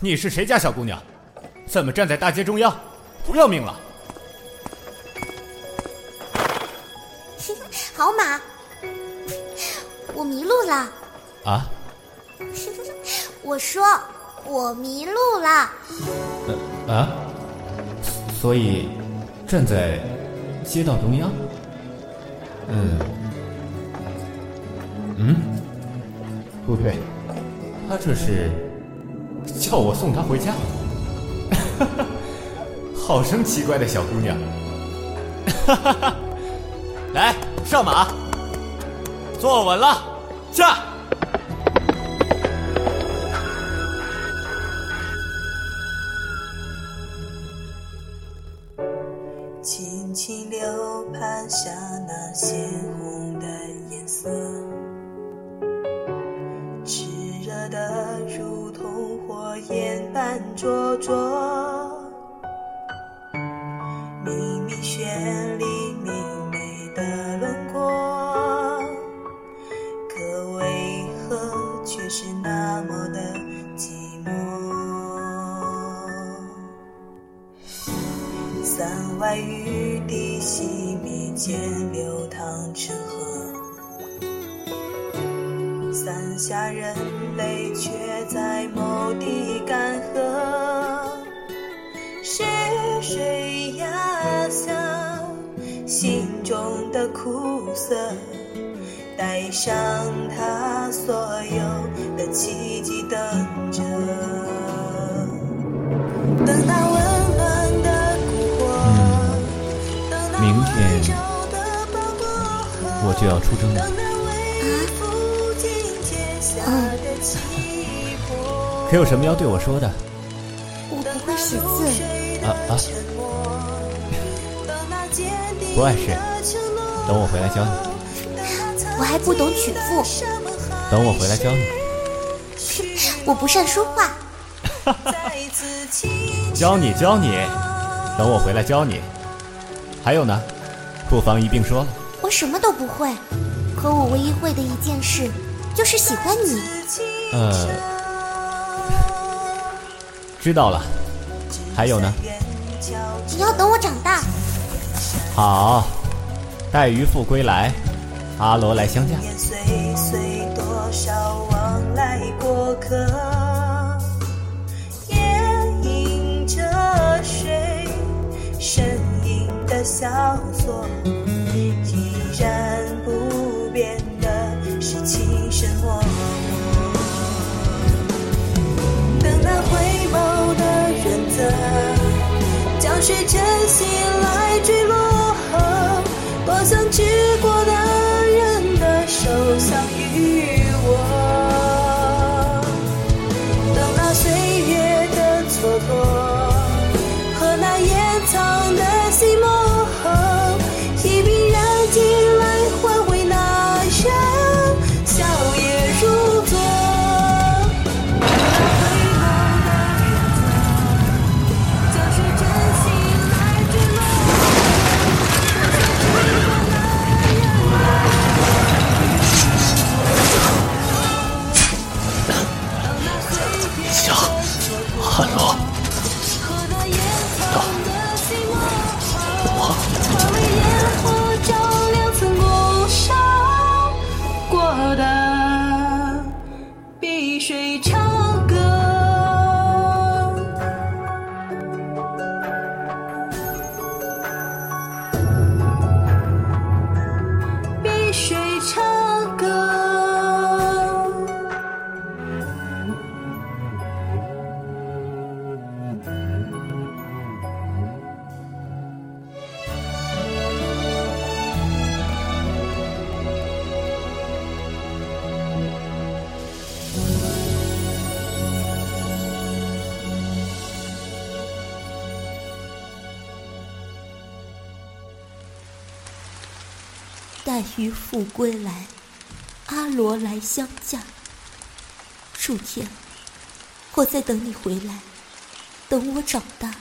你是谁家小姑娘？怎么站在大街中央？不要命了？好马，我迷路了。啊？我说我迷路了。呃啊？所以站在街道中央？嗯嗯，不对，他这是叫我送他回家。哈哈，好生奇怪的小姑娘。哈哈哈，来上马，坐稳了，下。轻轻流盘下那鲜红的颜色，灼灼。明明绚丽明媚的轮廓，可为何却是那么的寂寞？伞外雨滴细密间流淌成河，伞下人类却在某地干涸。是谁压下心中的苦涩，带上他所有的奇迹，等着，等那温暖的蛊惑，等那明天温柔的包裹，我就要出征了等可有什么要对我说的？我不会识字。啊啊！不碍事，等我回来教你。我还不懂曲赋，等我回来教你。我不善说话。教你教你，等我回来教你。还有呢，不妨一并说了。我什么都不会，可我唯一会的一件事，就是喜欢你。呃，知道了。还有呢？你要等我长大。好，待渔父归来，阿罗来相嫁。年岁岁多少往来过客，也迎着水，身影的萧索，将是真小阿罗，待渔父归来，阿罗来相嫁。数天，我在等你回来，等我长大。